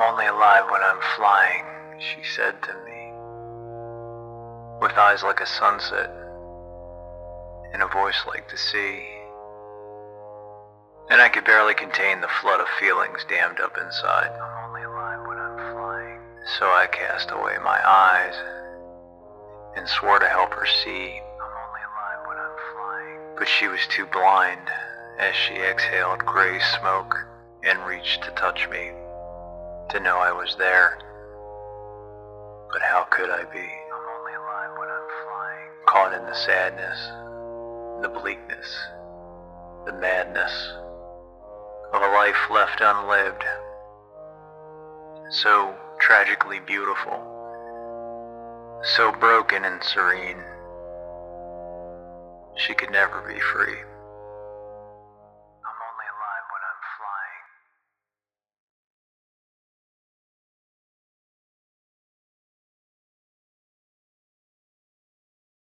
I'm only alive when I'm flying, she said to me, with eyes like a sunset and a voice like the sea. And I could barely contain the flood of feelings dammed up inside. I'm only alive when I'm flying. So I cast away my eyes and swore to help her see. I'm only alive when I'm flying. But she was too blind as she exhaled gray smoke and reached to touch me, to know I was there. But how could I be? I'm only alive when I'm flying. Caught in the sadness, the bleakness, the madness of a life left unlived. So tragically beautiful, so broken and serene. She could never be free.